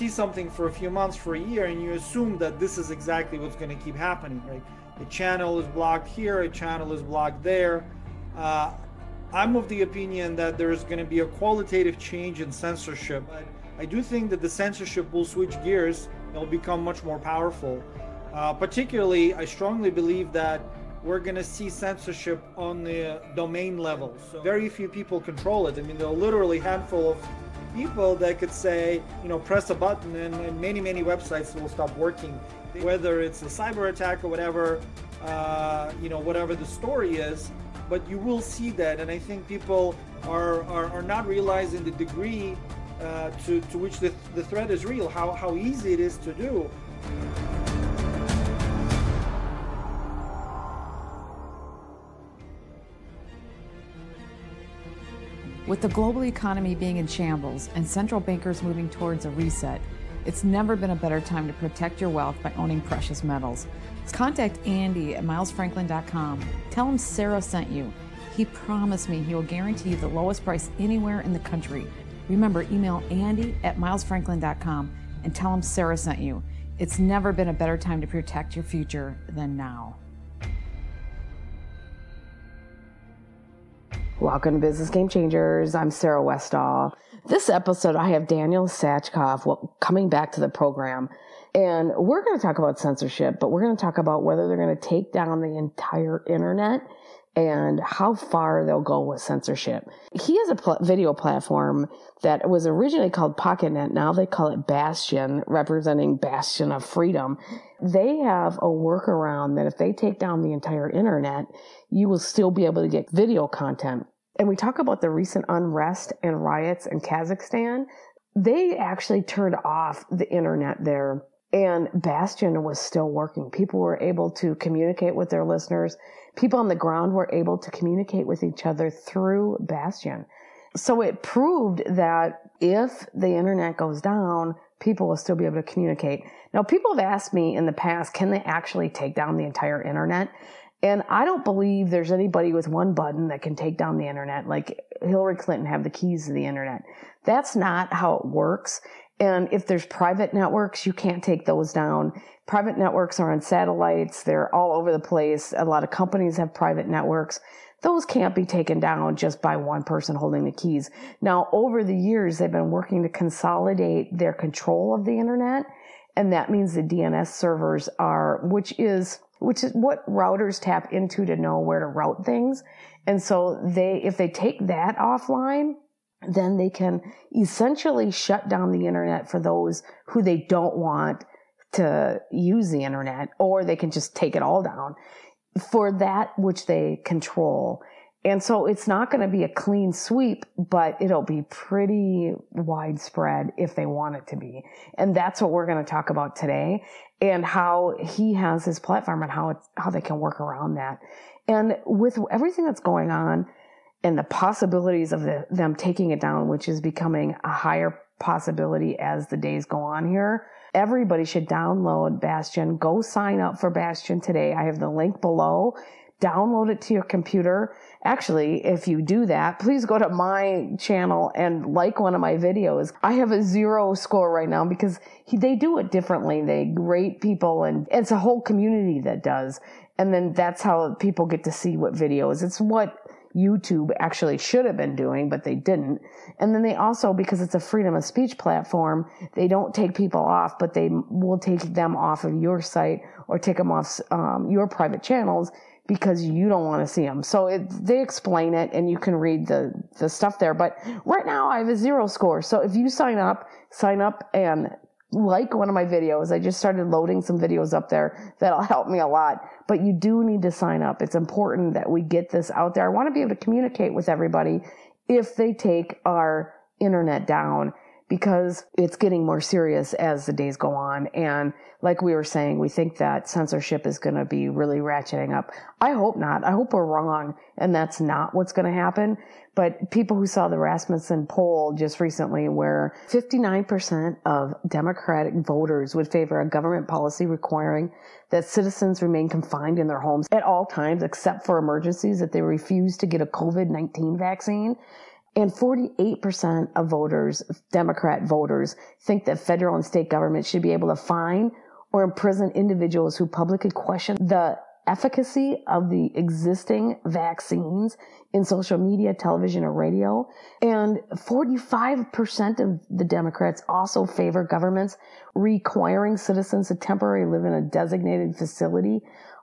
see something for a few months, for a year, and you assume that this is exactly what's going to keep happening, right? A channel is blocked here, a channel is blocked there. Uh, I'm of the opinion that there's going to be a qualitative change in censorship. But I do think that the censorship will switch gears. It'll become much more powerful. Uh, particularly, I strongly believe that we're going to see censorship on the domain level. So very few people control it. I mean, there are literally handful of people that could say, you know, press a button and, and many, many websites will stop working. Whether it's a cyber attack or whatever, uh, you know, whatever the story is, but you will see that. And I think people are, are, are not realizing the degree uh, to, to which the, the threat is real, how, how easy it is to do. With the global economy being in shambles and central bankers moving towards a reset, it's never been a better time to protect your wealth by owning precious metals. Contact Andy at milesfranklin.com. Tell him Sarah sent you. He promised me he will guarantee you the lowest price anywhere in the country. Remember, email Andy at milesfranklin.com and tell him Sarah sent you. It's never been a better time to protect your future than now. Welcome to Business Game Changers. I'm Sarah Westall. This episode, I have Daniel Satchkov coming back to the program. And we're going to talk about censorship, but we're going to talk about whether they're going to take down the entire internet and how far they'll go with censorship. He has a pl- video platform that was originally called PocketNet. Now they call it Bastyon, representing Bastion of Freedom. They have a workaround that if they take down the entire internet, you will still be able to get video content. And we talk about the recent unrest and riots in Kazakhstan. They actually turned off the internet there and Bastyon was still working. People were able to communicate with their listeners. People on the ground were able to communicate with each other through Bastyon. So it proved that if the internet goes down, people will still be able to communicate. Now, people have asked me in the past, can they actually take down the entire internet? And I don't believe there's anybody with one button that can take down the internet like Hillary Clinton have the keys to the internet. That's not how it works. And if there's private networks, you can't take those down. Private networks are on satellites. They're all over the place. A lot of companies have private networks. Those can't be taken down just by one person holding the keys. Now, over the years, they've been working to consolidate their control of the internet. And that means the DNS servers are, which is which is what routers tap into to know where to route things. And so they, if they take that offline, then they can essentially shut down the internet for those who they don't want to use the internet, or they can just take it all down for that which they control. And so it's not going to be a clean sweep, but it'll be pretty widespread if they want it to be. And that's what we're going to talk about today and how he has his platform and how how they can work around that. And with everything that's going on and the possibilities of the, them taking it down, which is becoming a higher possibility as the days go on here, everybody should download Bastyon. Go sign up for Bastyon today. I have the link below download it to your computer. Actually, if you do that, please go to my channel and like one of my videos. I have a zero score right now because he, they do it differently. They rate people and it's a whole community that does. And then that's how people get to see what videos. It's what YouTube actually should have been doing, but they didn't. And then they also, because it's a freedom of speech platform, they don't take people off, but they will take them off of your site or take them off um, your private channels because you don't want to see them. So it, they explain it and you can read the, the stuff there. But right now I have a zero score. So if you sign up, sign up and like one of my videos. I just started loading some videos up there that'll help me a lot. But you do need to sign up. It's important that we get this out there. I want to be able to communicate with everybody if they take our internet down because it's getting more serious as the days go on. And like we were saying, we think that censorship is going to be really ratcheting up. I hope not. I hope we're wrong and that's not what's going to happen. But people who saw the Rasmussen poll just recently where 59% of Democratic voters would favor a government policy requiring that citizens remain confined in their homes at all times except for emergencies, that they refuse to get a COVID-19 vaccine And 48% of voters, Democrat voters, think that federal and state government should be able to fine or imprison individuals who publicly question the efficacy of the existing vaccines in social media, television, or radio. And 45% of the Democrats also favor governments requiring citizens to temporarily live in a designated facility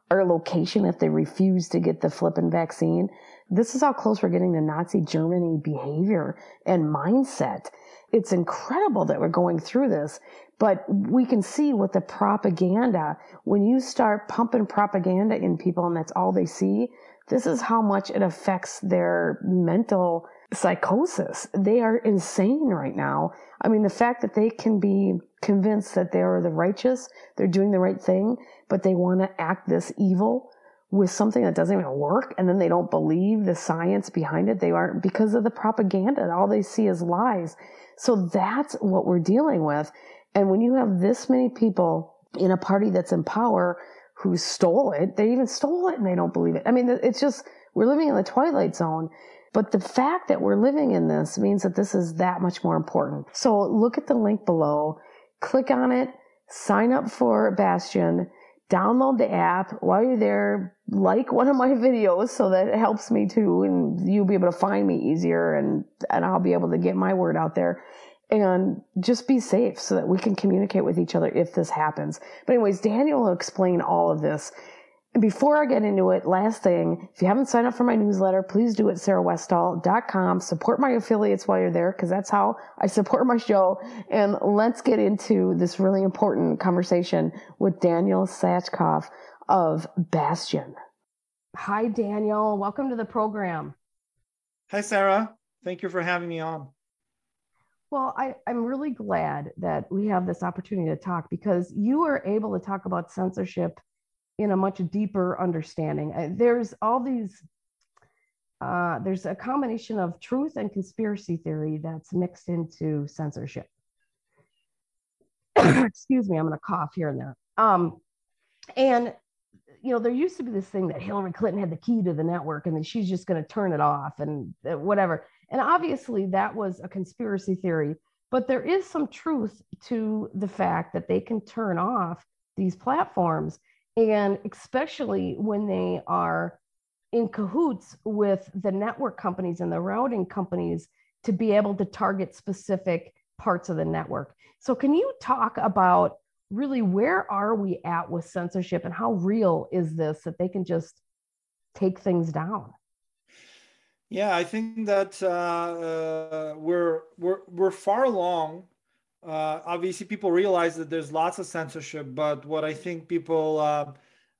or location if they refuse to get the flippin' vaccine. This is how close we're getting to Nazi Germany behavior and mindset. It's incredible that we're going through this, but we can see with the propaganda, when you start pumping propaganda in people and that's all they see, this is how much it affects their mental psychosis. They are insane right now. I mean, the fact that they can be convinced that they are the righteous, they're doing the right thing, but they want to act this evil with something that doesn't even work and then they don't believe the science behind it. They aren't because of the propaganda. All they see is lies. So that's what we're dealing with. And when you have this many people in a party that's in power who stole it, they even stole it and they don't believe it. I mean, it's just, we're living in the twilight zone. But the fact that we're living in this means that this is that much more important. So look at the link below, click on it, sign up for Bastyon, download the app while you're there, like one of my videos so that it helps me too, and you'll be able to find me easier and, and I'll be able to get my word out there and just be safe so that we can communicate with each other if this happens. But anyways, Daniel will explain all of this. And before I get into it, last thing, if you haven't signed up for my newsletter, please do it sarahwestall.com. Support my affiliates while you're there because that's how I support my show. And let's get into this really important conversation with Daniel Satchkov of Bastyon. Hi, Daniel. Welcome to the program. Hi, Sarah. Thank you for having me on. Well, I, I'm really glad that we have this opportunity to talk because you are able to talk about censorship in a much deeper understanding. Uh, there's all these, uh, there's a combination of truth and conspiracy theory that's mixed into censorship. Excuse me, I'm going to cough here and there. Um, and you know, there used to be this thing that Hillary Clinton had the key to the network and then she's just going to turn it off and uh, whatever. And obviously, that was a conspiracy theory, but there is some truth to the fact that they can turn off these platforms. And especially when they are in cahoots with the network companies and the routing companies to be able to target specific parts of the network. So, can you talk about really where are we at with censorship and how real is this that they can just take things down? Yeah, I think that uh, uh, we're we're we're far along. Uh, obviously, people realize that there's lots of censorship, but what I think people uh,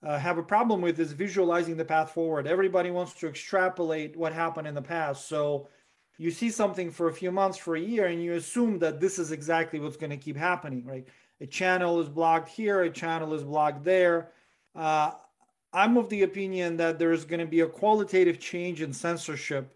uh, have a problem with is visualizing the path forward. Everybody wants to extrapolate what happened in the past, so you see something for a few months, for a year, and you assume that this is exactly what's going to keep happening, right? A channel is blocked here, a channel is blocked there. Uh, I'm of the opinion that there's going to be a qualitative change in censorship.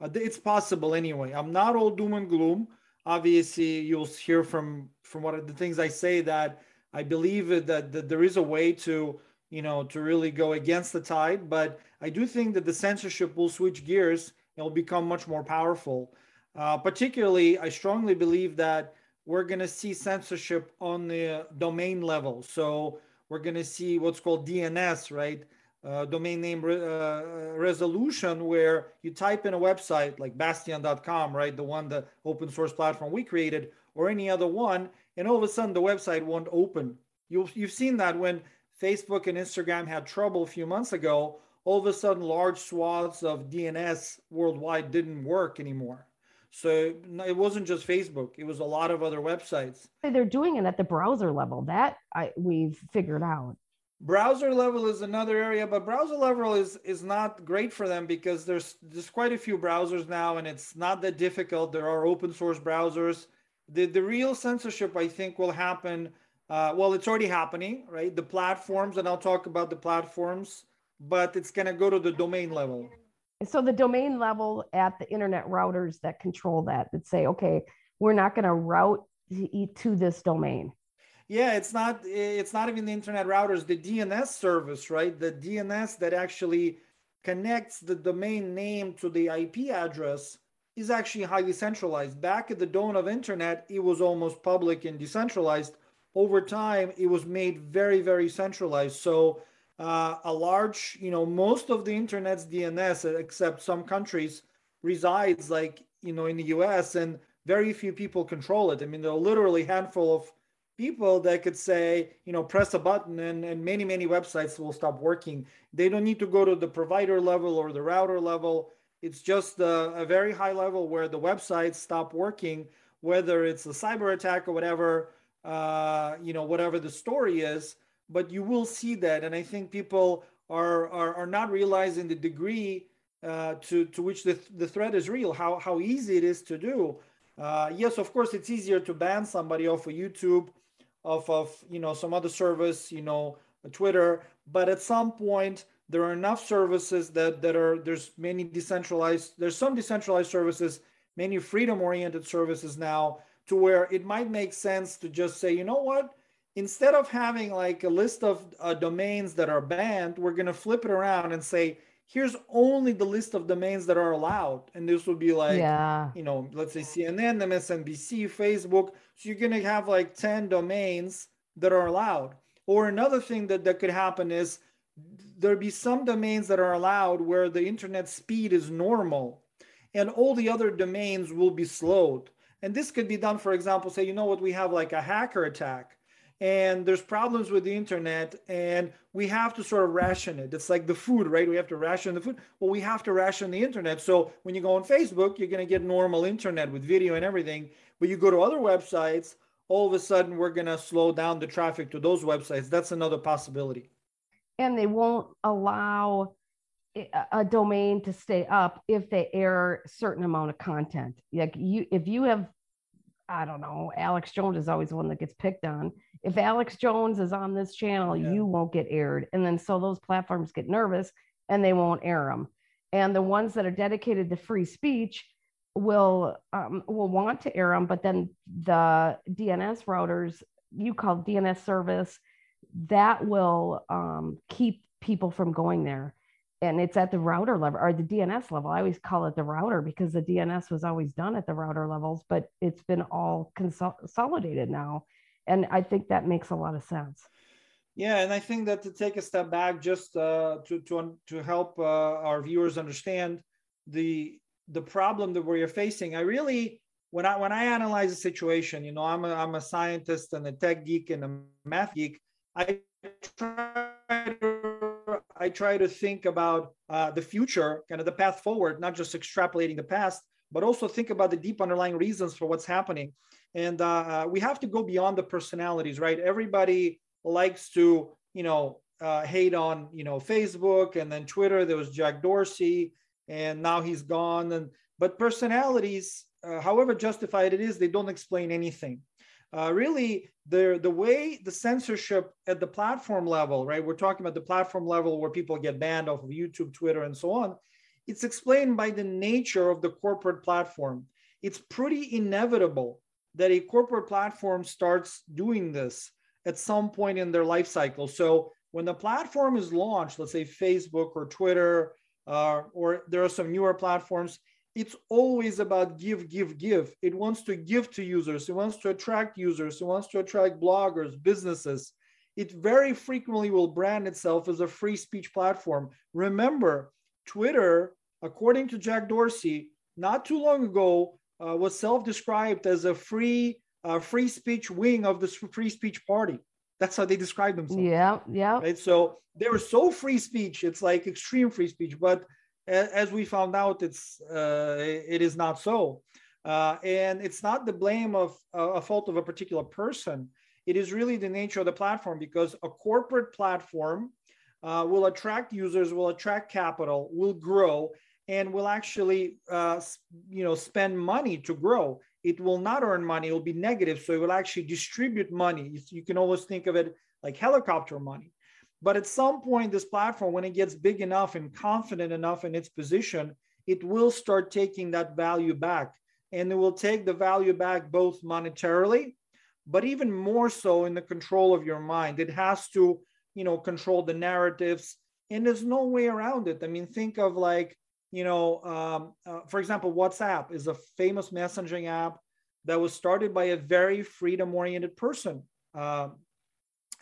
Uh, it's possible anyway. I'm not all doom and gloom. Obviously, you'll hear from from what the things I say that I believe that, that there is a way to you know to really go against the tide. But I do think that the censorship will switch gears. and will become much more powerful. Uh, particularly, I strongly believe that we're going to see censorship on the domain level. So we're going to see what's called DNS, right? Uh, domain name re- uh, resolution, where you type in a website like bastyon.com, right? The one, the open source platform we created, or any other one, and all of a sudden the website won't open. You've, you've seen that when Facebook and Instagram had trouble a few months ago, all of a sudden large swaths of DNS worldwide didn't work anymore. So it wasn't just Facebook; it was a lot of other websites. They're doing it at the browser level. That I, we've figured out. Browser level is another area, but browser level is is not great for them because there's there's quite a few browsers now, and it's not that difficult. There are open source browsers. The the real censorship, I think, will happen. Uh, well, it's already happening, right? The platforms, and I'll talk about the platforms, but it's going to go to the domain level so the domain level at the internet routers that control that that say okay we're not going to route to this domain yeah it's not it's not even the internet routers the dns service right the dns that actually connects the domain name to the ip address is actually highly centralized. Back at the dawn of internet, it was almost public and decentralized. Over time, it was made very, very centralized. So uh, a large, you know, most of the internet's DNS, except some countries, resides like, you know, in the US and very few people control it. I mean, there are literally handful of people that could say, you know, press a button and, and many, many websites will stop working. They don't need to go to the provider level or the router level. It's just a, a very high level where the websites stop working, whether it's a cyber attack or whatever, uh, you know, whatever the story is. But you will see that. And I think people are, are, are not realizing the degree uh, to, to which the, the threat is real, how, how easy it is to do. Uh, yes, of course, it's easier to ban somebody off of YouTube, off of you know some other service, you know, Twitter. But at some point, there are enough services that that are there's many decentralized. There's some decentralized services, many freedom-oriented services now, to where it might make sense to just say, you know what, instead of having like a list of uh, domains that are banned, we're going to flip it around and say here's only the list of domains that are allowed. And this would be like, yeah. you know, let's say CNN, MSNBC, Facebook. So you're going to have like 10 domains that are allowed. Or another thing that, that could happen is there'll be some domains that are allowed where the internet speed is normal and all the other domains will be slowed. And this could be done, for example, say, you know what, we have like a hacker attack and there's problems with the internet and we have to sort of ration it. It's like the food right? We have to ration the food. Well we have to ration the internet. So when you go on facebook you're going to get normal internet with video and everything but you go to other websites all of a sudden we're going to slow down the traffic to those websites. That's another possibility. And they won't allow eh, a domain to stay up if they air certain amount of content. Like you if you have I don't know, Alex Jones is always the one that gets picked on. If Alex Jones is on this channel, yeah. you won't get aired. And then so those platforms get nervous and they won't air them. And the ones that are dedicated to free speech will um, will want to air them, but then the DNS routers, you call DNS service, that will um, keep people from going there and it's at the router level or the DNS level. I always call it the router because the DNS was always done at the router levels, but it's been all consolidated now. And I think that makes a lot of sense. Yeah, and I think that to take a step back, just uh, to to to help uh, our viewers understand the the problem that we're facing, I really when I when I analyze a situation, you know, I'm a I'm a scientist and a tech geek and a math geek. I try to I try to think about uh, the future, kind of the path forward, not just extrapolating the past, but also think about the deep underlying reasons for what's happening. And uh, uh, we have to go beyond the personalities, right? Everybody likes to, you know, uh, hate on, you know, Facebook and then Twitter. There was Jack Dorsey, and now he's gone. And but personalities, uh, however justified it is, they don't explain anything uh, really the the way the censorship at the platform level, right? We're talking about the platform level where people get banned off of YouTube, Twitter, and so on. It's explained by the nature of the corporate platform. It's pretty inevitable that a corporate platform starts doing this at some point in their life cycle. So when the platform is launched, let's say Facebook or Twitter, uh, or there are some newer platforms, it's always about give, give, give. It wants to give to users. It wants to attract users. It wants to attract bloggers, businesses. It very frequently will brand itself as a free speech platform. Remember, Twitter, according to Jack Dorsey, not too long ago, uh, was self-described as a free uh, free speech wing of the free speech party. That's how they describe themselves. Yeah, yeah. Right. So they were so free speech. It's like extreme free speech, but as we found out, it's uh, it is not so, uh, and it's not the blame of uh, a fault of a particular person. It is really the nature of the platform because a corporate platform uh, will attract users, will attract capital, will grow, and will actually uh, you know spend money to grow. It will not earn money; it will be negative, so it will actually distribute money. You can always think of it like helicopter money. But at some point, this platform, when it gets big enough and confident enough in its position, it will start taking that value back. And it will take the value back both monetarily, but even more so in the control of your mind. It has to, you know, control the narratives. And there's no way around it. I mean, think of like, you know, um, uh, for example, WhatsApp is a famous messaging app that was started by a very freedom oriented person. Um,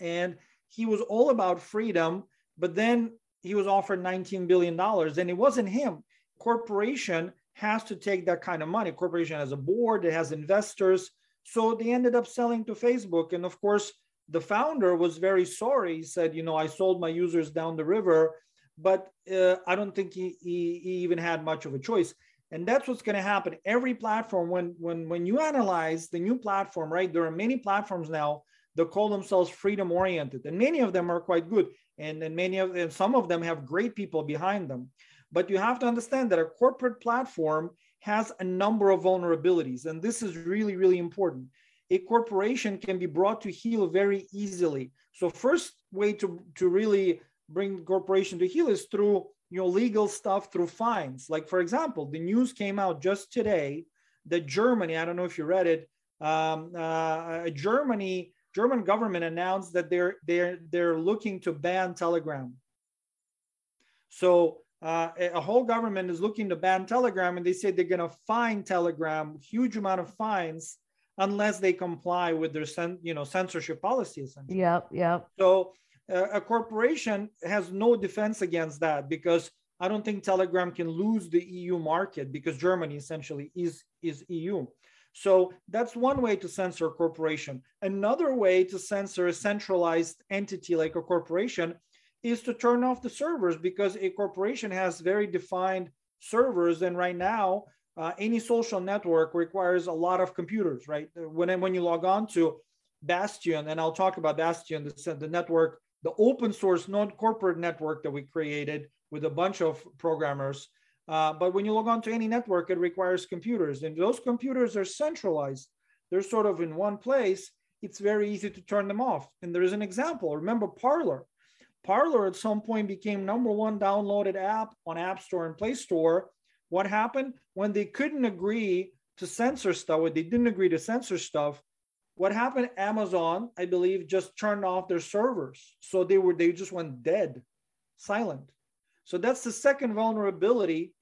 and he was all about freedom, but then he was offered $19 billion and it wasn't him. Corporation has to take that kind of money. Corporation has a board, it has investors. So they ended up selling to Facebook. And of course, the founder was very sorry. He said, you know, I sold my users down the river, but uh, I don't think he, he, he even had much of a choice. And that's what's going to happen. Every platform, when when when you analyze the new platform, right? There are many platforms now that call themselves freedom oriented, and many of them are quite good, and and many of them, some of them have great people behind them. But you have to understand that a corporate platform has a number of vulnerabilities, and this is really really important a corporation can be brought to heel very easily. So first way to, to really bring corporation to heel is through you know legal stuff through fines. Like for example, the news came out just today that Germany, I don't know if you read it, um, uh, Germany, German government announced that they're they're they're looking to ban Telegram. So uh, a whole government is looking to ban Telegram, and they say they're going to fine Telegram, huge amount of fines unless they comply with their you know censorship policy essentially. Yep, yep. So uh, a corporation has no defense against that because I don't think Telegram can lose the EU market because Germany essentially is is EU. So that's one way to censor a corporation. Another way to censor a centralized entity like a corporation is to turn off the servers because a corporation has very defined servers and right now uh, any social network requires a lot of computers, right? When, when you log on to Bastyon, and I'll talk about Bastyon, the, the network, the open source non-corporate network that we created with a bunch of programmers. Uh, but when you log on to any network, it requires computers, and those computers are centralized. They're sort of in one place. It's very easy to turn them off. And there is an example. Remember Parler. Parler at some point became number one downloaded app on App Store and Play Store what happened when they couldn't agree to censor stuff, when they didn't agree to censor stuff? What happened? Amazon, I believe, just turned off their servers, so they were they just went dead, silent. So that's the second vulnerability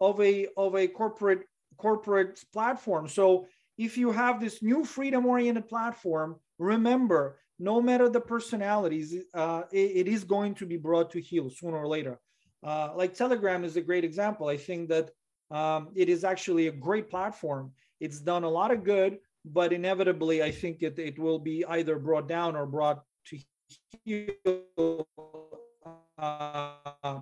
of a of a corporate corporate platform. So if you have this new freedom oriented platform, remember, no matter the personalities, uh, it, it is going to be brought to heel sooner or later. Uh, like Telegram is a great example. I think that um, it is actually a great platform. It's done a lot of good, but inevitably, I think it, it will be either brought down or brought to heel uh,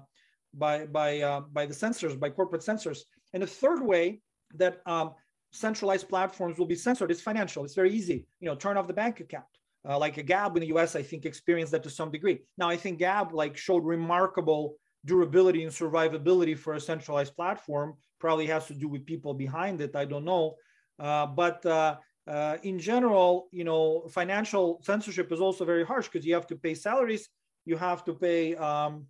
by by uh, by the censors, by corporate censors. And the third way that um, centralized platforms will be censored is financial. It's very easy. You know, turn off the bank account. Uh, like a Gab in the U.S., I think experienced that to some degree. Now, I think Gab like showed remarkable durability and survivability for a centralized platform probably has to do with people behind it i don't know uh, but uh, uh, in general you know financial censorship is also very harsh because you have to pay salaries you have to pay um,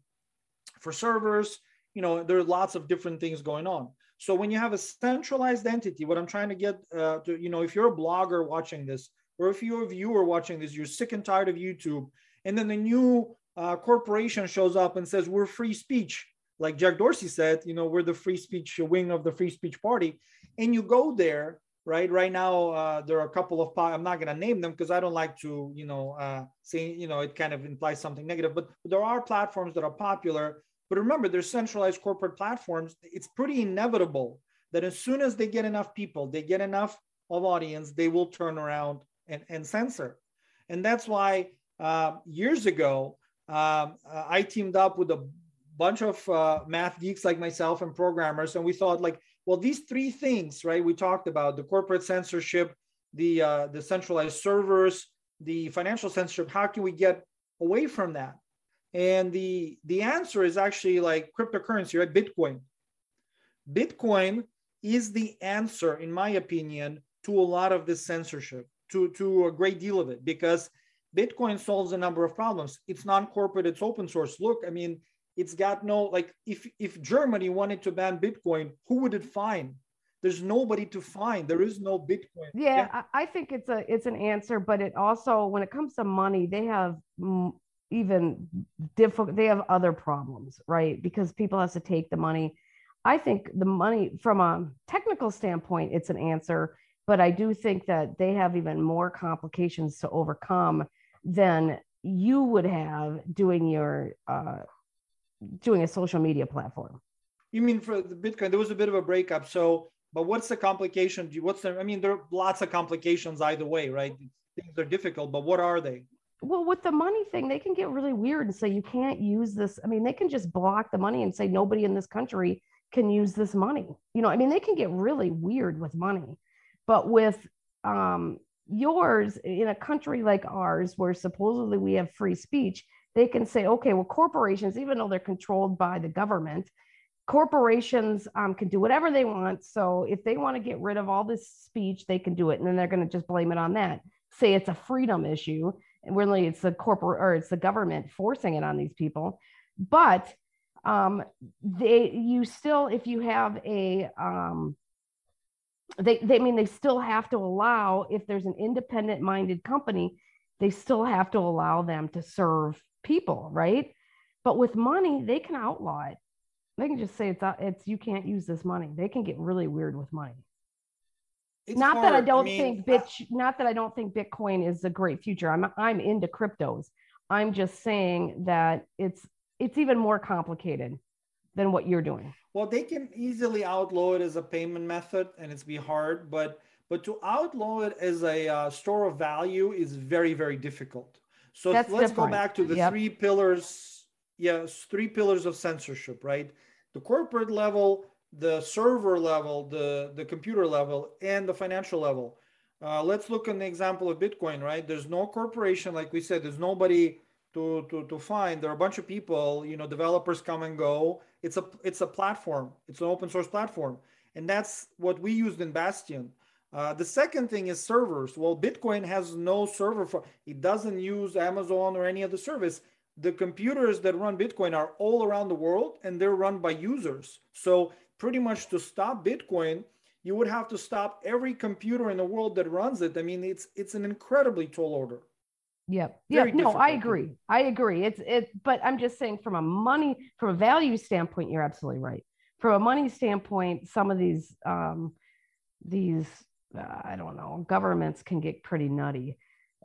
for servers you know there are lots of different things going on. So when you have a centralized entity what i'm trying to get uh, to you know if you're a blogger watching this or if you're a viewer watching this you're sick and tired of youtube and then the new uh, corporation shows up and says we're free speech. Like jack dorsey said you know we're the free speech wing of the free speech party. And you go there right? Right now uh, there are a couple of i'm not going to name them because i don't like to you know uh, say you know it kind of implies something negative but, there are platforms that are popular. But remember there's centralized corporate platforms. It's pretty inevitable that as soon as they get enough people they get enough of audience they will turn around and, and censor. And that's why uh, years ago um, I teamed up with a bunch of uh, math geeks like myself and programmers, and we thought like, well, these three things, right? We talked about the corporate censorship, the uh, the centralized servers, the financial censorship. How can we get away from that? And the the answer is actually like cryptocurrency, right? Bitcoin. Bitcoin is the answer, in my opinion, to a lot of this censorship, to to a great deal of it, because Bitcoin solves a number of problems. It's non-corporate, it's open source. Look, I mean, it's got no like if if Germany wanted to ban Bitcoin, who would it find? There's nobody to find. There is no Bitcoin. Yeah, yeah. I think it's a it's an answer, but it also when it comes to money, they have even difficult. They have other problems, right? Because people have to take the money. I think the money from a technical standpoint, it's an answer, but I do think that they have even more complications to overcome than you would have doing your uh, doing a social media platform. You mean for the Bitcoin? There was a bit of a breakup. So, but what's the complication? What's the? I mean, there are lots of complications either way, right? Things are difficult, but what are they? Well, with the money thing, they can get really weird and say you can't use this. I mean, they can just block the money and say nobody in this country can use this money. You know, I mean, they can get really weird with money. But with um, yours in a country like ours, where supposedly we have free speech, they can say, okay, well, corporations, even though they're controlled by the government, corporations um, can do whatever they want. So if they want to get rid of all this speech, they can do it. And then they're going to just blame it on that. Say it's a freedom issue and really it's the corporate or it's the government forcing it on these people but um, they you still if you have a um, they they mean they still have to allow if there's an independent minded company they still have to allow them to serve people right but with money they can outlaw it they can just say it's it's you can't use this money they can get really weird with money it's not hard. that I don't I mean, think bitch, not that I don't think Bitcoin is a great future. I'm I'm into cryptos. I'm just saying that it's it's even more complicated than what you're doing. Well, they can easily outlaw it as a payment method, and it's be hard. But but to outlaw it as a uh, store of value is very very difficult. So That's let's different. go back to the yep. three pillars. Yes, three pillars of censorship, right? The corporate level, the server level, the, the computer level, and the financial level. Uh, let's look at the example of Bitcoin, right? There's no corporation, like we said, there's nobody to, to, to find. There are a bunch of people, you know, developers come and go. It's a, it's a platform. It's an open source platform. And that's what we used in Bastyon. Uh, the second thing is servers. Well, Bitcoin has no server for, it doesn't use Amazon or any other service. The computers that run Bitcoin are all around the world and they're run by users. So pretty much to stop Bitcoin, you would have to stop every computer in the world that runs it. I mean, it's it's an incredibly tall order. Yep. Yeah. No, I agree. I agree. It's it, but I'm just saying from a money, from a value standpoint, you're absolutely right. From a money standpoint, some of these um these I don't know, governments can get pretty nutty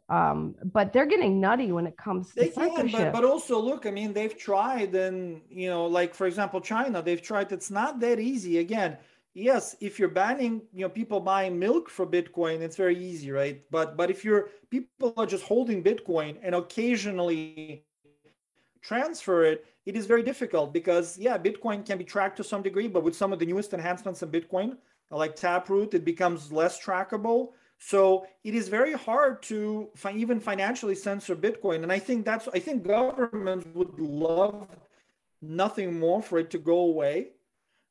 um, but they're getting nutty when it comes to they censorship. Can, but, but also look, I mean, they've tried, and you know, like for example, China, they've tried. It's not that easy. Again, yes, if you're banning, you know, people buying milk for Bitcoin, it's very easy, right? But but if you're people are just holding Bitcoin and occasionally transfer it, it is very difficult because yeah, Bitcoin can be tracked to some degree, but with some of the newest enhancements in Bitcoin, like Taproot, it becomes less trackable. So it is very hard to fi- even financially censor Bitcoin. And I think that's, I think governments would love nothing more for it to go away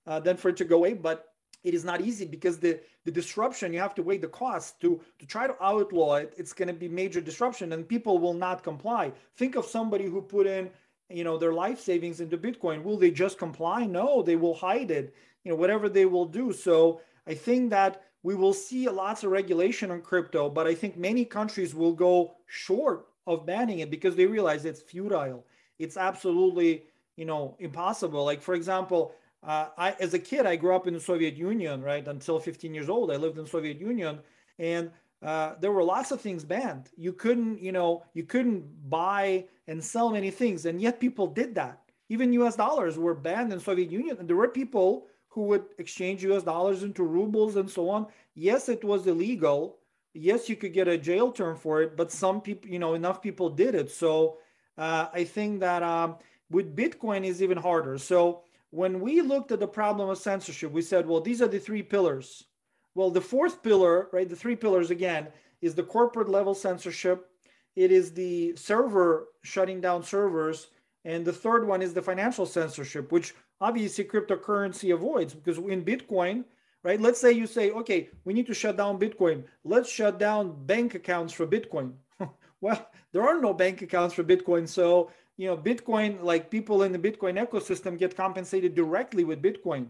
uh, than for it to go away. But it is not easy because the, the disruption, you have to weigh the cost to, to try to outlaw it. It's going to be major disruption and people will not comply. Think of somebody who put in, you know, their life savings into Bitcoin. Will they just comply? No, they will hide it, you know, whatever they will do. So I think that we will see lots of regulation on crypto, but I think many countries will go short of banning it because they realize it's futile. It's absolutely, you know, impossible. Like for example, uh, I as a kid I grew up in the Soviet Union, right? Until 15 years old, I lived in Soviet Union, and uh, there were lots of things banned. You couldn't, you know, you couldn't buy and sell many things, and yet people did that. Even U.S. dollars were banned in Soviet Union, and there were people who would exchange US dollars into rubles and so on. Yes, it was illegal. Yes, you could get a jail term for it, but some people, you know, enough people did it. So uh, I think that um, with Bitcoin is even harder. So when we looked at the problem of censorship, we said, well, these are the three pillars. Well, the fourth pillar, right, the three pillars again, is the corporate level censorship. It is the server shutting down servers. And the third one is the financial censorship, which obviously cryptocurrency avoids because in Bitcoin, right? Let's say you say, okay, we need to shut down Bitcoin. Let's shut down bank accounts for Bitcoin. well, there are no bank accounts for Bitcoin. So, you know, Bitcoin, like people in the Bitcoin ecosystem get compensated directly with Bitcoin.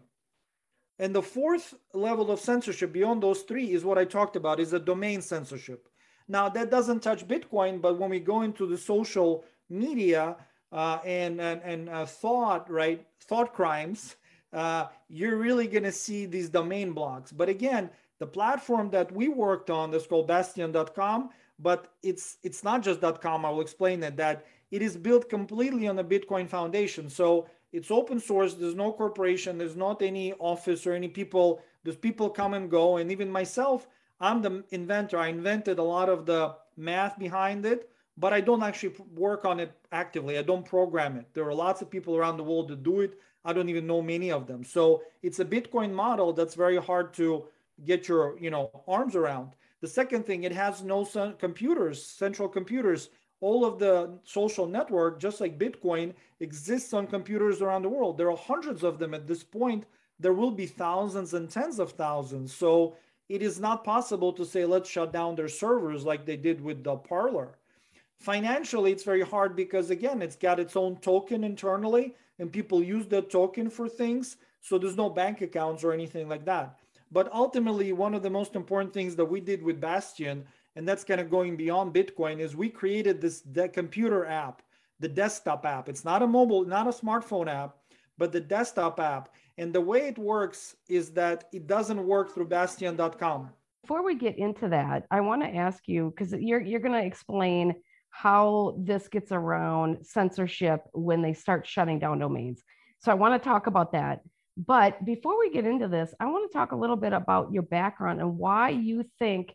And the fourth level of censorship beyond those three is what I talked about is a domain censorship. Now that doesn't touch Bitcoin, but when we go into the social media, uh, and and, and uh, thought right thought crimes uh, you're really going to see these domain blocks. But again, the platform that we worked on is called bastyon.com, but it's it's not just .com. I will explain it that it is built completely on the Bitcoin Foundation. So it's open source. There's no corporation. There's not any office or any people. There's people come and go. And even myself, I'm the inventor. I invented a lot of the math behind it, but I don't actually work on it actively. I don't program it. There are lots of people around the world that do it. I don't even know many of them. So it's a Bitcoin model that's very hard to get your you know arms around. The second thing, it has no computers, central computers. All of the social network, just like Bitcoin, exists on computers around the world. There are hundreds of them at this point. There will be thousands and tens of thousands. So it is not possible to say, let's shut down their servers like they did with the Parler. Financially, it's very hard because, again, it's got its own token internally and people use that token for things. So there's no bank accounts or anything like that. But ultimately, one of the most important things that we did with Bastyon, and that's kind of going beyond Bitcoin, is we created this computer app, the desktop app. It's not a mobile, not a smartphone app, but the desktop app. And the way it works is that it doesn't work through bastyon.com. Before we get into that, I want to ask you because you're you're going to explain how this gets around censorship when they start shutting down domains. So I want to talk about that. But before we get into this, I want to talk a little bit about your background and why you think,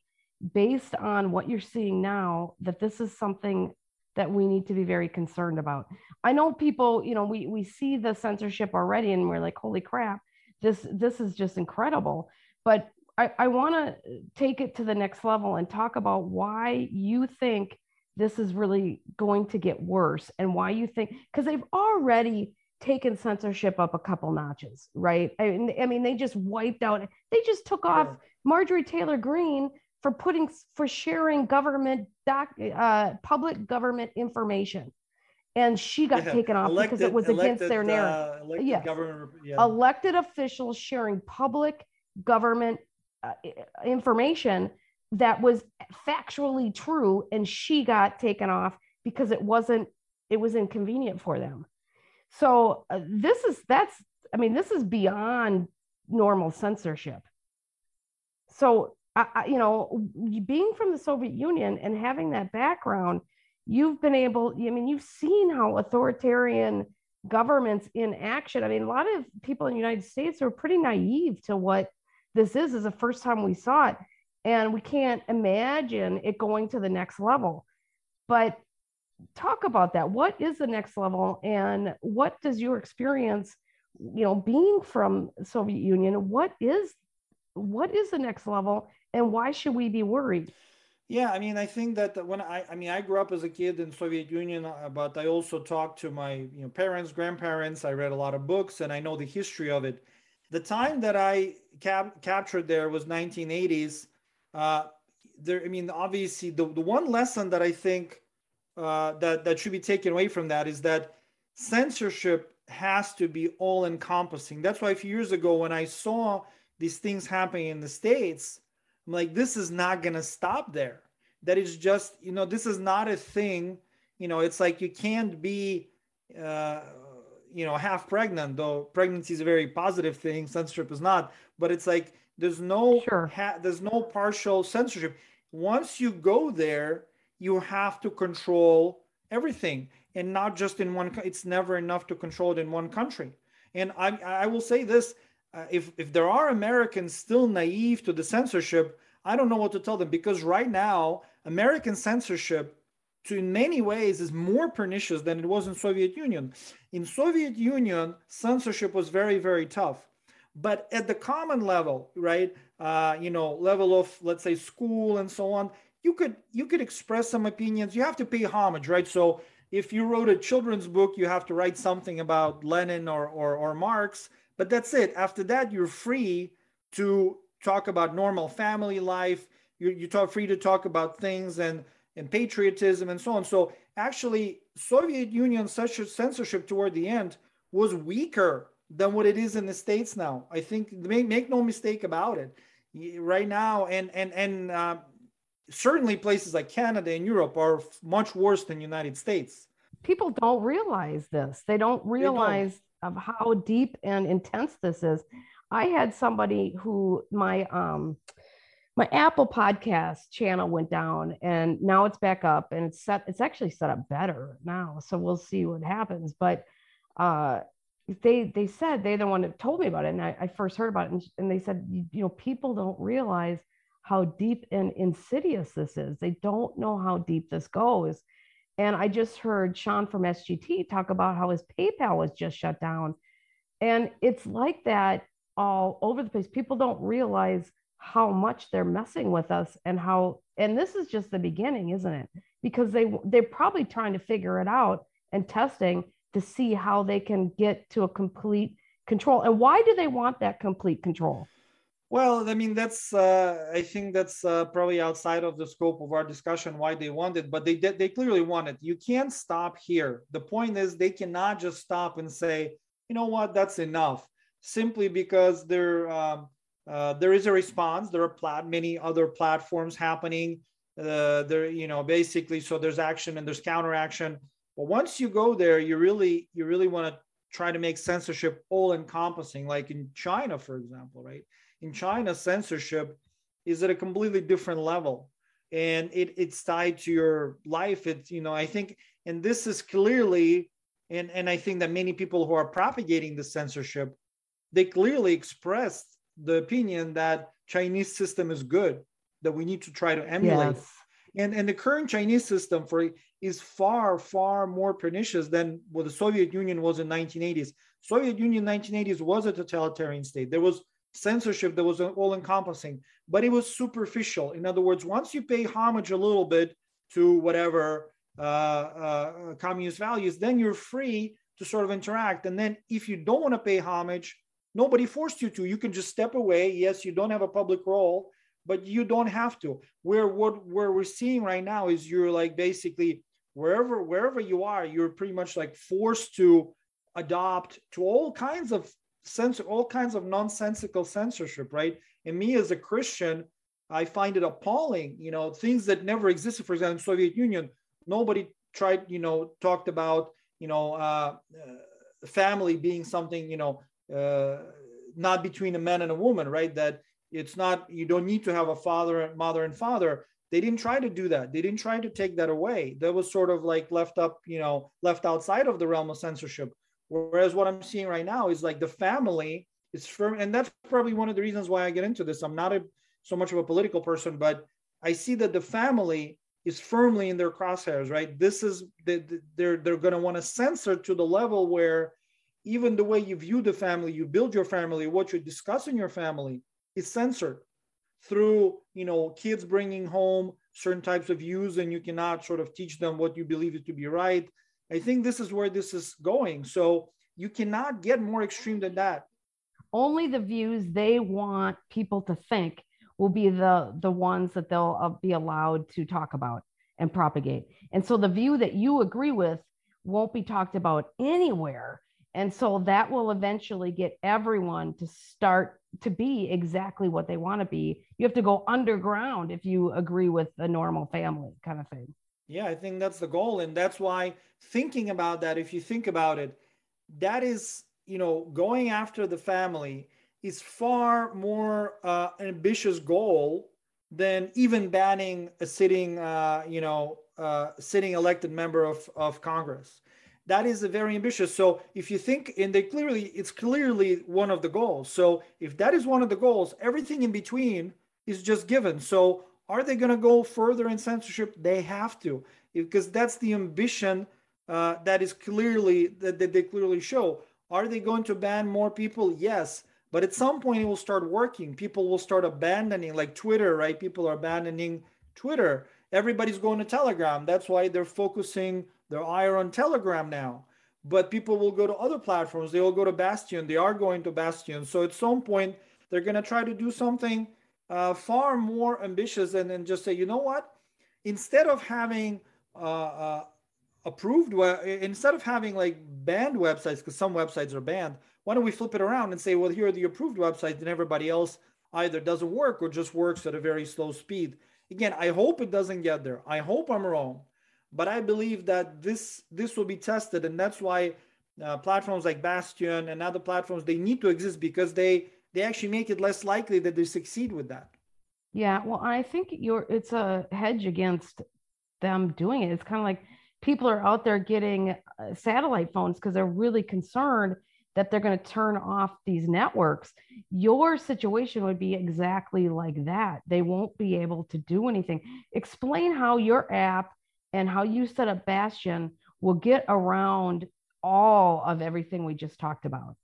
based on what you're seeing now, that this is something that we need to be very concerned about. I know people, you know, we we see the censorship already and we're like, holy crap, this this is just incredible. But I, I want to take it to the next level and talk about why you think this is really going to get worse and why you think because they've already taken censorship up a couple notches right I mean, I mean they just wiped out they just took off marjorie taylor greene for putting for sharing government doc uh, public government information and she got yeah. taken off elected, because it was elected, against their narrative uh, yes. government, yeah. elected officials sharing public government uh, information that was factually true and she got taken off because it wasn't it was inconvenient for them. So uh, this is that's i mean this is beyond normal censorship. So I, I, you know being from the soviet union and having that background you've been able i mean you've seen how authoritarian governments in action i mean a lot of people in the united states are pretty naive to what this is is the first time we saw it and we can't imagine it going to the next level. But talk about that. What is the next level? And what does your experience you know being from soviet union what is what is the next level? And why should we be worried? Yeah i mean i think that when i i mean i grew up as a kid in soviet union uh, but i also talked to my you know parents grandparents. I read a lot of books and i know the history of it. The time that i cap- captured there was 1980s uh, there, I mean, obviously, the, the one lesson that I think uh, that that should be taken away from that is that censorship has to be all encompassing. That's why a few years ago, when I saw these things happening in the states, I'm like, this is not going to stop there. That is just, you know, this is not a thing. You know, it's like you can't be, uh, you know, half pregnant. Though pregnancy is a very positive thing, censorship is not. But it's like there's no sure. ha- there's no partial censorship. Once you go there, you have to control everything, and not just in one. It's never enough to control it in one country. And I I will say this: uh, if if there are Americans still naive to the censorship, I don't know what to tell them because right now American censorship to in many ways is more pernicious than it was in Soviet Union. In Soviet Union, censorship was very very tough but at the common level right uh, you know level of let's say school and so on you could you could express some opinions. You have to pay homage right? So if you wrote a children's book you have to write something about lenin or or, or marx. But that's it. After that you're free to talk about normal family life. You're, you talk free to talk about things and and patriotism and so on. So actually soviet union censorship toward the end was weaker than what it is in the states now. I think make, make no mistake about it. Right now, and and and uh, certainly places like Canada and Europe are much worse than United States. People don't realize this. They don't realize of how deep and intense this is. I had somebody who my um my Apple podcast channel went down and now it's back up and it's set it's actually set up better now. So we'll see what happens. But uh they they said they're the one that told me about it and I, I first heard about it and, and they said you, you know people don't realize how deep and insidious this is. They don't know how deep this goes. And I just heard Sean from SGT talk about how his PayPal was just shut down. And it's like that all over the place. People don't realize how much they're messing with us and how and this is just the beginning, isn't it? Because they they're probably trying to figure it out and testing to see how they can get to a complete control. And why do they want that complete control? Well, I mean, that's uh, I think that's uh, probably outside of the scope of our discussion why they want it, but they they clearly want it. You can't stop here. The point is they cannot just stop and say, you know what, that's enough, simply because there um, uh, there is a response. There are plat- many other platforms happening. Uh, there, you know, basically, so there's action and there's counteraction. But once you go there, you really you really want to try to make censorship all encompassing, like in China, for example, right? in China, censorship is at a completely different level. And it, it's tied to your life. It's, you know, I think, and this is clearly, and, and I think that many people who are propagating the censorship, they clearly expressed the opinion that Chinese system is good, that we need to try to emulate. Yes. And, and the current Chinese system for is far, far more pernicious than what the Soviet Union was in 1980s. Soviet Union 1980s was a totalitarian state. There was censorship that was all encompassing, but it was superficial. In other words, once you pay homage a little bit to whatever uh, uh, communist values, then you're free to sort of interact. And then if you don't want to pay homage, nobody forced you to. You can just step away. Yes, you don't have a public role, but you don't have to. Where what where we're seeing right now is you're like basically wherever wherever you are, you're pretty much like forced to adopt to all kinds of censor all kinds of nonsensical censorship, right? And me as a Christian, I find it appalling. You know, things that never existed. For example, in Soviet Union, nobody tried. You know, talked about you know uh, uh, family being something. You know, uh, not between a man and a woman, right? That it's not. You don't need to have a father and mother and father. They didn't try to do that. They didn't try to take that away. That was sort of like left up. You know, left outside of the realm of censorship. Whereas what I'm seeing right now is like the family is firm, and that's probably one of the reasons why I get into this. I'm not a, so much of a political person, but I see that the family is firmly in their crosshairs. Right? This is the, the, they're they're going to want to censor to the level where even the way you view the family, you build your family, what you discuss in your family is censored through you know kids bringing home certain types of views, and you cannot sort of teach them what you believe it to be right I think this is where this is going. So you cannot get more extreme than that. Only the views they want people to think will be the the ones that they'll uh, be allowed to talk about and propagate. And so the view that you agree with won't be talked about anywhere. And so that will eventually get everyone to start to be exactly what they want to be. You have to go underground if you agree with the normal family kind of thing. Yeah, I think that's the goal. And that's why thinking about that, if you think about it, that is, you know, going after the family is far more uh, ambitious goal than even banning a sitting, uh, you know, uh, sitting elected member of, of Congress. That is a very ambitious. So if you think, and they clearly, it's clearly one of the goals. So if that is one of the goals, everything in between is just given. So are they going to go further in censorship? They have to, because that's the ambition uh, that is clearly that, that they clearly show. Are they going to ban more people? Yes, but at some point it will start working. People will start abandoning, like Twitter, right? People are abandoning Twitter. Everybody's going to Telegram. That's why they're focusing their ire on Telegram now. But people will go to other platforms. They will go to Bastyon. They are going to Bastyon. So at some point, they're going to try to do something uh, far more ambitious and then just say, you know what? Instead of having uh, uh, approved, instead of having like banned websites, because some websites are banned, why don't we flip it around and say, well, here are the approved websites, and everybody else either doesn't work or just works at a very slow speed. Again, I hope it doesn't get there. I hope I'm wrong, but I believe that this this will be tested, and that's why uh, platforms like Bastyon and other platforms, they need to exist because they they actually make it less likely that they succeed with that. Yeah, well, I think you're it's a hedge against them doing it. It's kind of like people are out there getting uh, satellite phones because they're really concerned that they're going to turn off these networks. Your situation would be exactly like that. They won't be able to do anything. Explain how your app and how you set up Bastyon will get around all of everything we just talked about.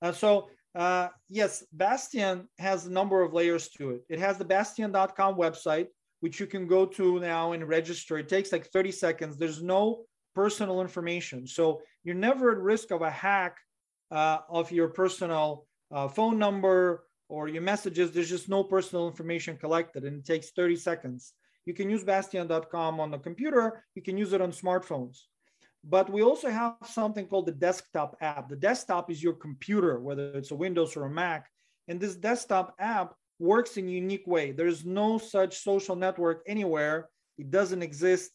Uh, so, uh, yes, Bastyon has a number of layers to it. It has the bastyon.com website, which you can go to now and register. It takes like 30 seconds. There's no personal information. So, you're never at risk of a hack uh, of your personal uh, phone number or your messages. There's just no personal information collected, and it takes 30 seconds. You can use bastyon.com on the computer, you can use it on smartphones. But we also have something called the desktop app. The desktop is your computer, whether it's a Windows or a Mac. And this desktop app works in a unique way. There's no such social network anywhere. It doesn't exist.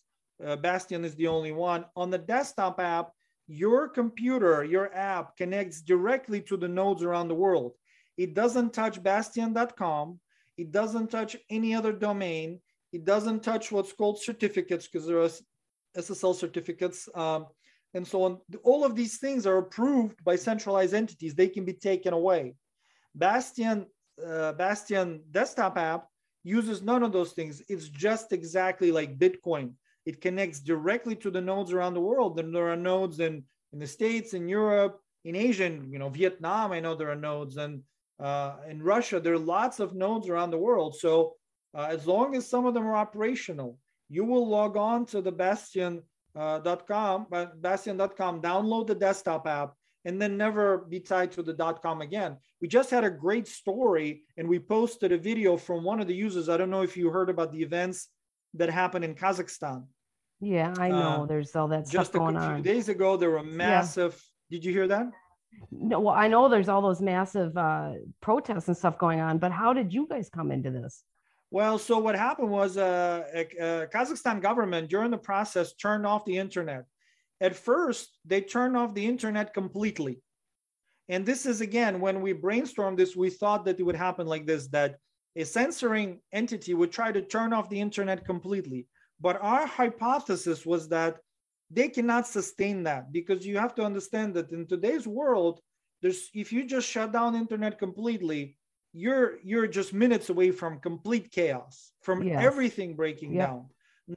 Uh, Bastyon is the only one. On the desktop app, your computer, your app connects directly to the nodes around the world. It doesn't touch bastyon.com. It doesn't touch any other domain. It doesn't touch what's called certificates because there are SSL certificates, um, and so on. All of these things are approved by centralized entities. They can be taken away. Bastyon, uh, Bastyon desktop app uses none of those things. It's just exactly like Bitcoin. It connects directly to the nodes around the world. And there are nodes in, in the States, in Europe, in Asia, in, you know, Vietnam, I know there are nodes, and uh, in Russia, there are lots of nodes around the world. So uh, as long as some of them are operational, you will log on to the bastyon.com, uh, bastyon.com, download the desktop app, and then never be tied to the .com again. We just had a great story, and we posted a video from one of the users. I don't know if you heard about the events that happened in Kazakhstan. Yeah, I know. Uh, There's all that just stuff going on. Just a few days ago, there were massive. Yeah. Did you hear that? No, well, I know there's all those massive uh, protests and stuff going on, but how did you guys come into this? Well, so what happened was uh, uh, Kazakhstan government during the process turned off the internet. At first, they turned off the internet completely. And this is again, when we brainstormed this, we thought that it would happen like this, that a censoring entity would try to turn off the internet completely. But our hypothesis was that they cannot sustain that because you have to understand that in today's world, there's if you just shut down internet completely, you're you're just minutes away from complete chaos from yes. everything breaking down.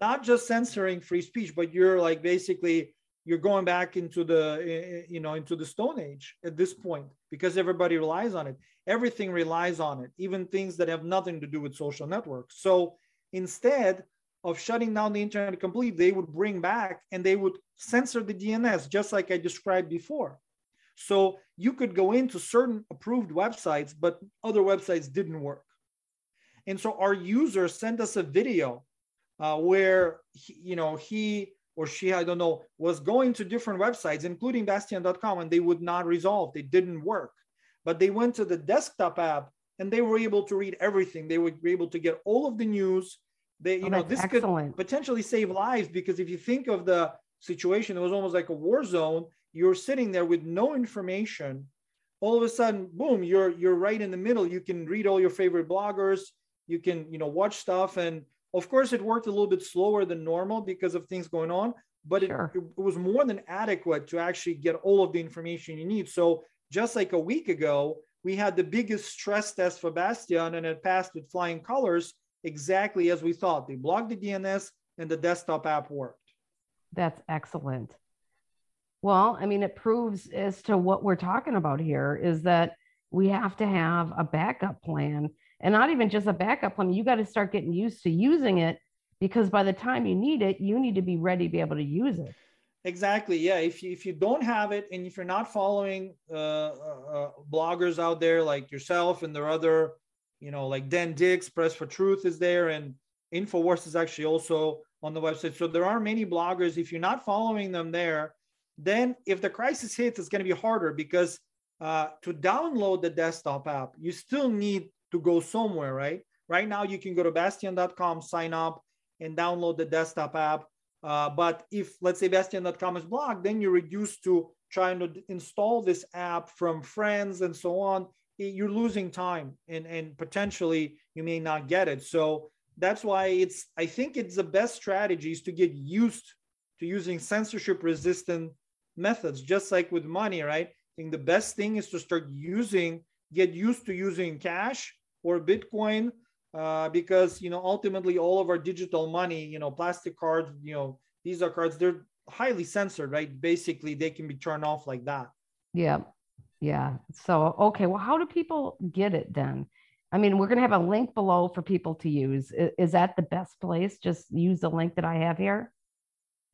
Not just censoring free speech but you're like basically you're going back into the you know into the stone age at this point because everybody relies on it. Everything relies on it even things that have nothing to do with social networks. So instead of shutting down the internet completely they would bring back and they would censor the dns just like i described before so you could go into certain approved websites, but other websites didn't work. And so our user sent us a video uh, where, he, you know, he or she, I don't know, was going to different websites, including Bastyon.com, and they would not resolve. They didn't work. But they went to the desktop app and they were able to read everything. They were able to get all of the news. They, you oh, know, this excellent. could potentially save lives because if you think of the situation, it was almost like a war zone you're sitting there with no information. All of a sudden boom you're you're right in the middle. You can read all your favorite bloggers. You can you know watch stuff. And of course it worked a little bit slower than normal because of things going on but sure. it, it was more than adequate to actually get all of the information you need. So just like a week ago we had the biggest stress test for bastyon and it passed with flying colors exactly as we thought. They blocked the dns and the desktop app worked. That's excellent well, I mean, it proves as to what we're talking about here is that we have to have a backup plan and not even just a backup plan. You got to start getting used to using it because by the time you need it, you need to be ready to be able to use it. Exactly. Yeah. If you, if you don't have it and if you're not following uh, uh, uh bloggers out there like yourself and there are other, you know, like Dan Dicks, Press for Truth is there and InfoWars is actually also on the website. So there are many bloggers. If you're not following them there, then if the crisis hits, it's going to be harder because uh, to download the desktop app, you still need to go somewhere, right? Right now, you can go to bastyon.com, sign up, and download the desktop app. Uh, but if, let's say, bastyon.com is blocked, then you're reduced to trying to install this app from friends and so on, you're losing time and, and potentially you may not get it. So that's why it's, I think it's the best strategy is to get used to using censorship resistant methods, just like with money, right? I think the best thing is to start using, get used to using cash or Bitcoin uh, because, you know, ultimately all of our digital money, you know, plastic cards, you know, Visa cards, they're highly censored, right? Basically, they can be turned off like that. Yeah. Yeah. So, okay. Well, how do people get it then? I mean, we're going to have a link below for people to use. Is, is that the best place? Just use the link that I have here?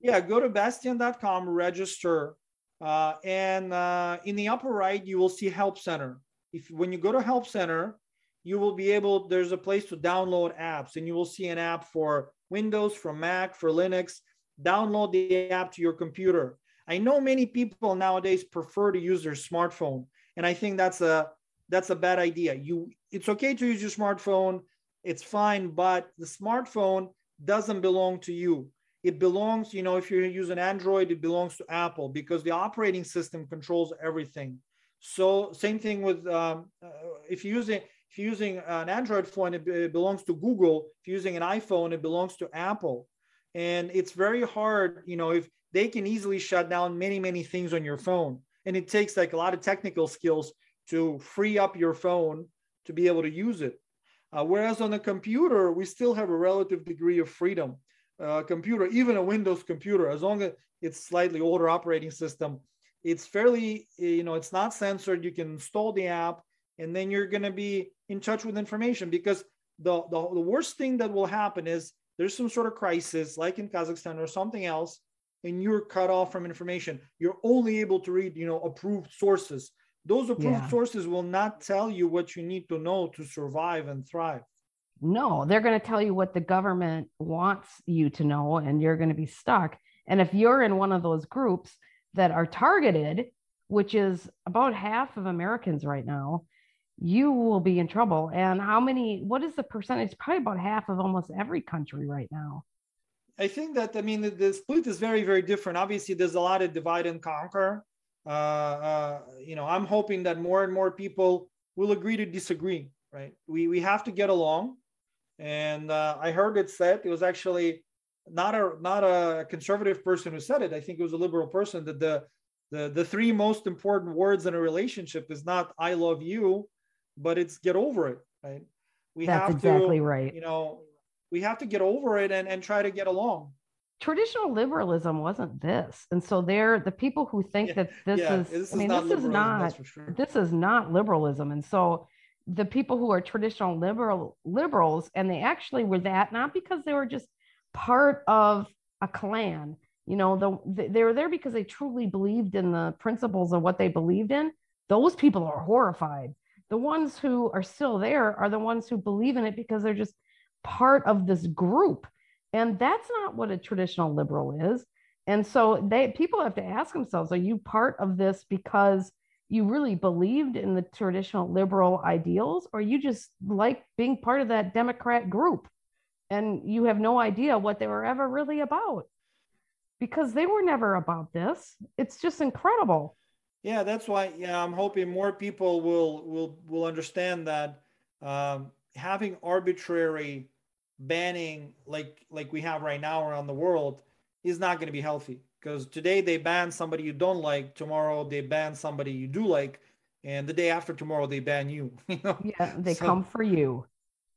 Yeah, go to bastyon.com, register, uh, and uh, in the upper right, you will see Help Center. If when you go to Help Center, you will be able, there's a place to download apps, and you will see an app for Windows, for Mac, for Linux. Download the app to your computer. I know many people nowadays prefer to use their smartphone, and I think that's a that's a bad idea. You, it's okay to use your smartphone, it's fine, but the smartphone doesn't belong to you it belongs, you know, if you use an Android, it belongs to Apple because the operating system controls everything. So same thing with um, uh, if you're using if you're using an Android phone, it, it belongs to Google. If you're using an iPhone, it belongs to Apple. And it's very hard, you know, if they can easily shut down many many things on your phone, and it takes like a lot of technical skills to free up your phone to be able to use it. Uh, whereas on a computer, we still have a relative degree of freedom uh, computer, even a Windows computer, as long as it's slightly older operating system, it's fairly, you know, it's not censored. You can install the app and then you're going to be in touch with information because the, the, the worst thing that will happen is there's some sort of crisis like in Kazakhstan or something else, and you're cut off from information. You're only able to read, you know, approved sources. Those approved yeah. sources will not tell you what you need to know to survive and thrive. No, they're going to tell you what the government wants you to know, and you're going to be stuck. And if you're in one of those groups that are targeted, which is about half of Americans right now, you will be in trouble. And how many, what is the percentage? Probably about half of almost every country right now. I think that, I mean, the, split is very, very different. Obviously, there's a lot of divide and conquer. Uh, uh, you know, I'm hoping that more and more people will agree to disagree, right? We, we have to get along and uh, I heard it said it was actually not a not a conservative person who said it. I think it was a liberal person that the the the three most important words in a relationship is not "I love you," but it's "get over it." Right? We That's have exactly to, right. You know, we have to get over it and and try to get along. Traditional liberalism wasn't this, and so they're the people who think yeah, that this yeah, is. This I mean, this is not. Sure. This is not liberalism, and so the people who are traditional liberal liberals and they actually were that not because they were just part of a clan you know the, they were there because they truly believed in the principles of what they believed in. Those people are horrified. The ones who are still there are the ones who believe in it because they're just part of this group. And that's not what a traditional liberal is. And so they people have to ask themselves are you part of this because you really believed in the traditional liberal ideals or you just like being part of that democrat group and you have no idea what they were ever really about? Because they were never about this. It's just incredible. Yeah that's why yeah i'm hoping more people will will will understand that um, having arbitrary banning like like we have right now around the world is not going to be healthy because today they ban somebody you don't like tomorrow they ban somebody you do like and the day after tomorrow they ban you, you know? yeah they so, come for you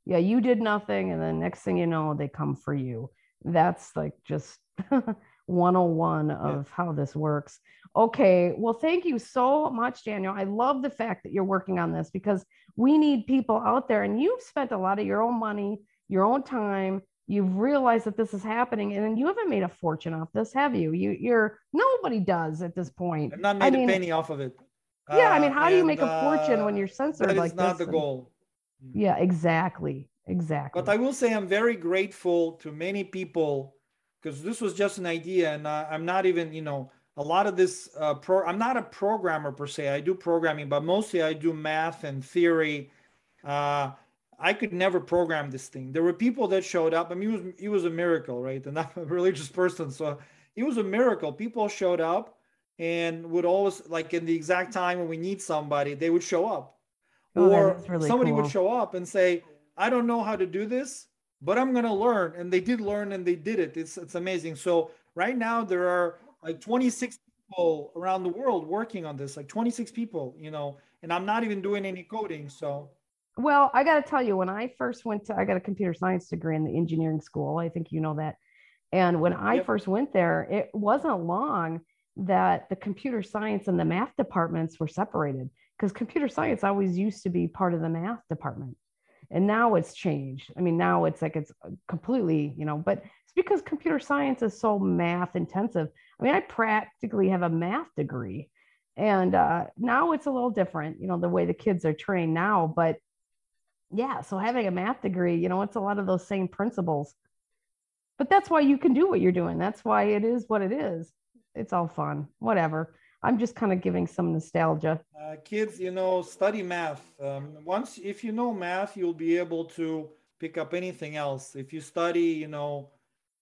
yeah you did nothing and then next thing you know they come for you that's like just 101 of yeah. how this works okay well thank you so much daniel i love the fact that you're working on this because we need people out there and you've spent a lot of your own money your own time you've realized that this is happening and you haven't made a fortune off this have you? You you're nobody does at this point. I've not made I mean, a penny off of it. Yeah i mean how uh, do you make a fortune uh, when you're censored like not this the goal. Yeah exactly exactly. But i will say i'm very grateful to many people because this was just an idea and uh, i'm not even you know a lot of this uh, pro i'm not a programmer per se i do programming but mostly i do math and theory uh, I could never program this thing. There were people that showed up. I mean, it was, it was a miracle, right? And I'm a religious person, so it was a miracle. People showed up and would always like in the exact time when we need somebody, they would show up. Oh, or really somebody would show up and say, I don't know how to do this, but I'm gonna learn. And they did learn and they did it. It's it's amazing. So right now there are like 26 people around the world working on this, like 26 people, you know, and I'm not even doing any coding. So Well, I got to tell you, when I first went to, I got a computer science degree in the engineering school. I think you know that. And when I Yep. first went there, it wasn't long that the computer science and the math departments were separated because computer science always used to be part of the math department. And now it's changed. I mean, now it's like it's completely, you know, but it's because computer science is so math intensive. I mean, I practically have a math degree. And uh, now it's a little different, you know, the way the kids are trained now. But yeah, so having a math degree, you know, it's a lot of those same principles. But that's why you can do what you're doing. That's why it is what it is. It's all fun, whatever. I'm just kind of giving some nostalgia. uh, kids, you know, study math. Um, once, if you know math, you'll be able to pick up anything else. If you study, you know,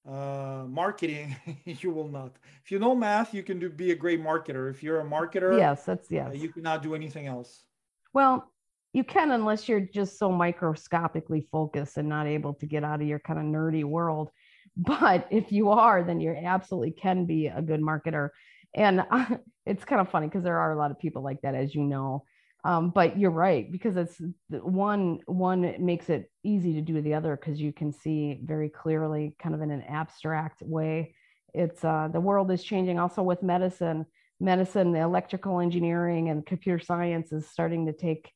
uh, marketing, you will not. If you know math, you can do, be a great marketer. If you're a marketer, Yes, that's uh, you cannot do anything else. Well, you can unless you're just so microscopically focused and not able to get out of your kind of nerdy world. But if you are, then you absolutely can be a good marketer. And uh, it's kind of funny because there are a lot of people like that, as you know. Um, but you're right because it's one one makes it easy to do the other because you can see very clearly, kind of in an abstract way. It's uh, the world is changing also with medicine medicine, the electrical engineering, and computer science is starting to take.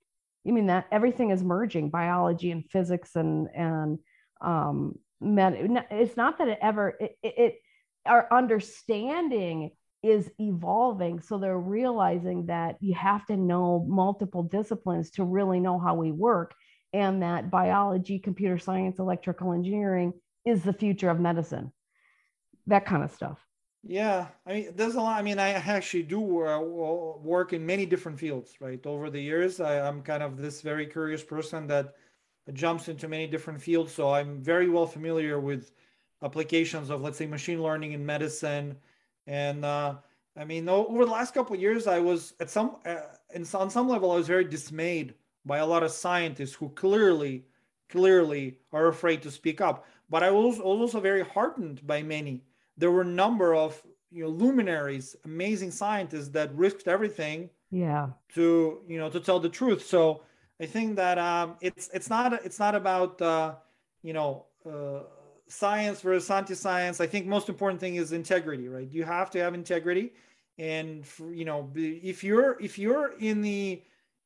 I mean that everything is merging biology and physics and and um, med, it's not that it ever it, it, it our understanding is evolving so they're realizing that you have to know multiple disciplines to really know how we work and that biology computer science electrical engineering is the future of medicine. That kind of stuff Yeah, I mean, there's a lot. I mean, I actually do work in many different fields, right? Over the years, I, I'm kind of this very curious person that jumps into many different fields. So I'm very well familiar with applications of, let's say, machine learning in medicine. And uh, I mean, over the last couple of years, I was at some, uh, in, on some level, I was very dismayed by a lot of scientists who clearly, clearly are afraid to speak up. But I was also very heartened by many there were a number of you know luminaries amazing scientists that risked everything yeah. to you know to tell the truth. So i think that um it's it's not it's not about uh you know uh science versus anti-science. I think most important thing is integrity right? You have to have integrity. And for, you know if you're if you're in the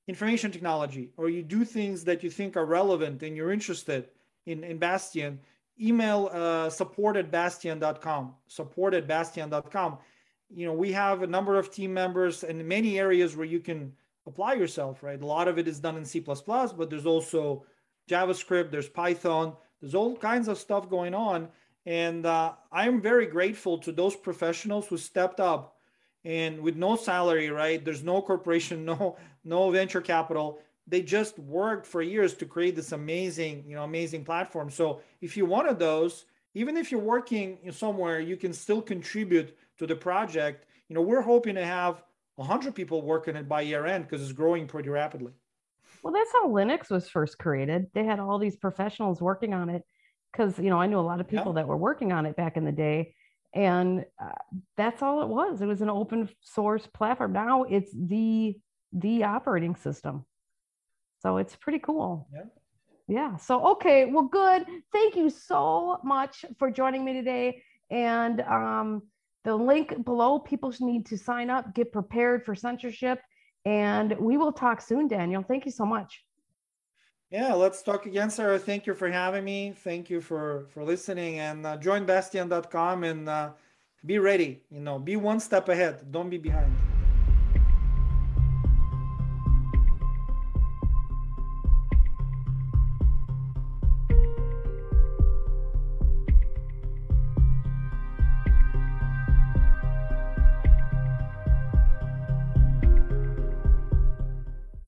information technology or you do things that you think are relevant and you're interested in in bastyon email uh, support at bastyon.com support at bastyon.com you know we have a number of team members in many areas where you can apply yourself right? A lot of it is done in c++ but there's also javascript there's python there's all kinds of stuff going on. And uh, i'm very grateful to those professionals who stepped up and with no salary right? There's no corporation no no venture capital they just worked for years to create this amazing you know amazing platform so if you're one of those even if you're working somewhere you can still contribute to the project you know we're hoping to have 100 people working it by year end because it's growing pretty rapidly Well, that's how Linux was first created. They had all these professionals working on it because, you know, I knew a lot of people Yeah. that were working on it back in the day. And uh, that's all it was. It was an open source platform. Now it's the the operating system. So it's pretty cool. Yeah. Yeah. So okay, well, good. Thank you so much for joining me today. And um, the link below, people need to sign up, get prepared for censorship, and we will talk soon, Daniel. Thank you so much. yeah let's talk again sarah thank you for having me thank you for for listening and uh, join bastyon.com and uh, be ready you know be one step ahead don't be behind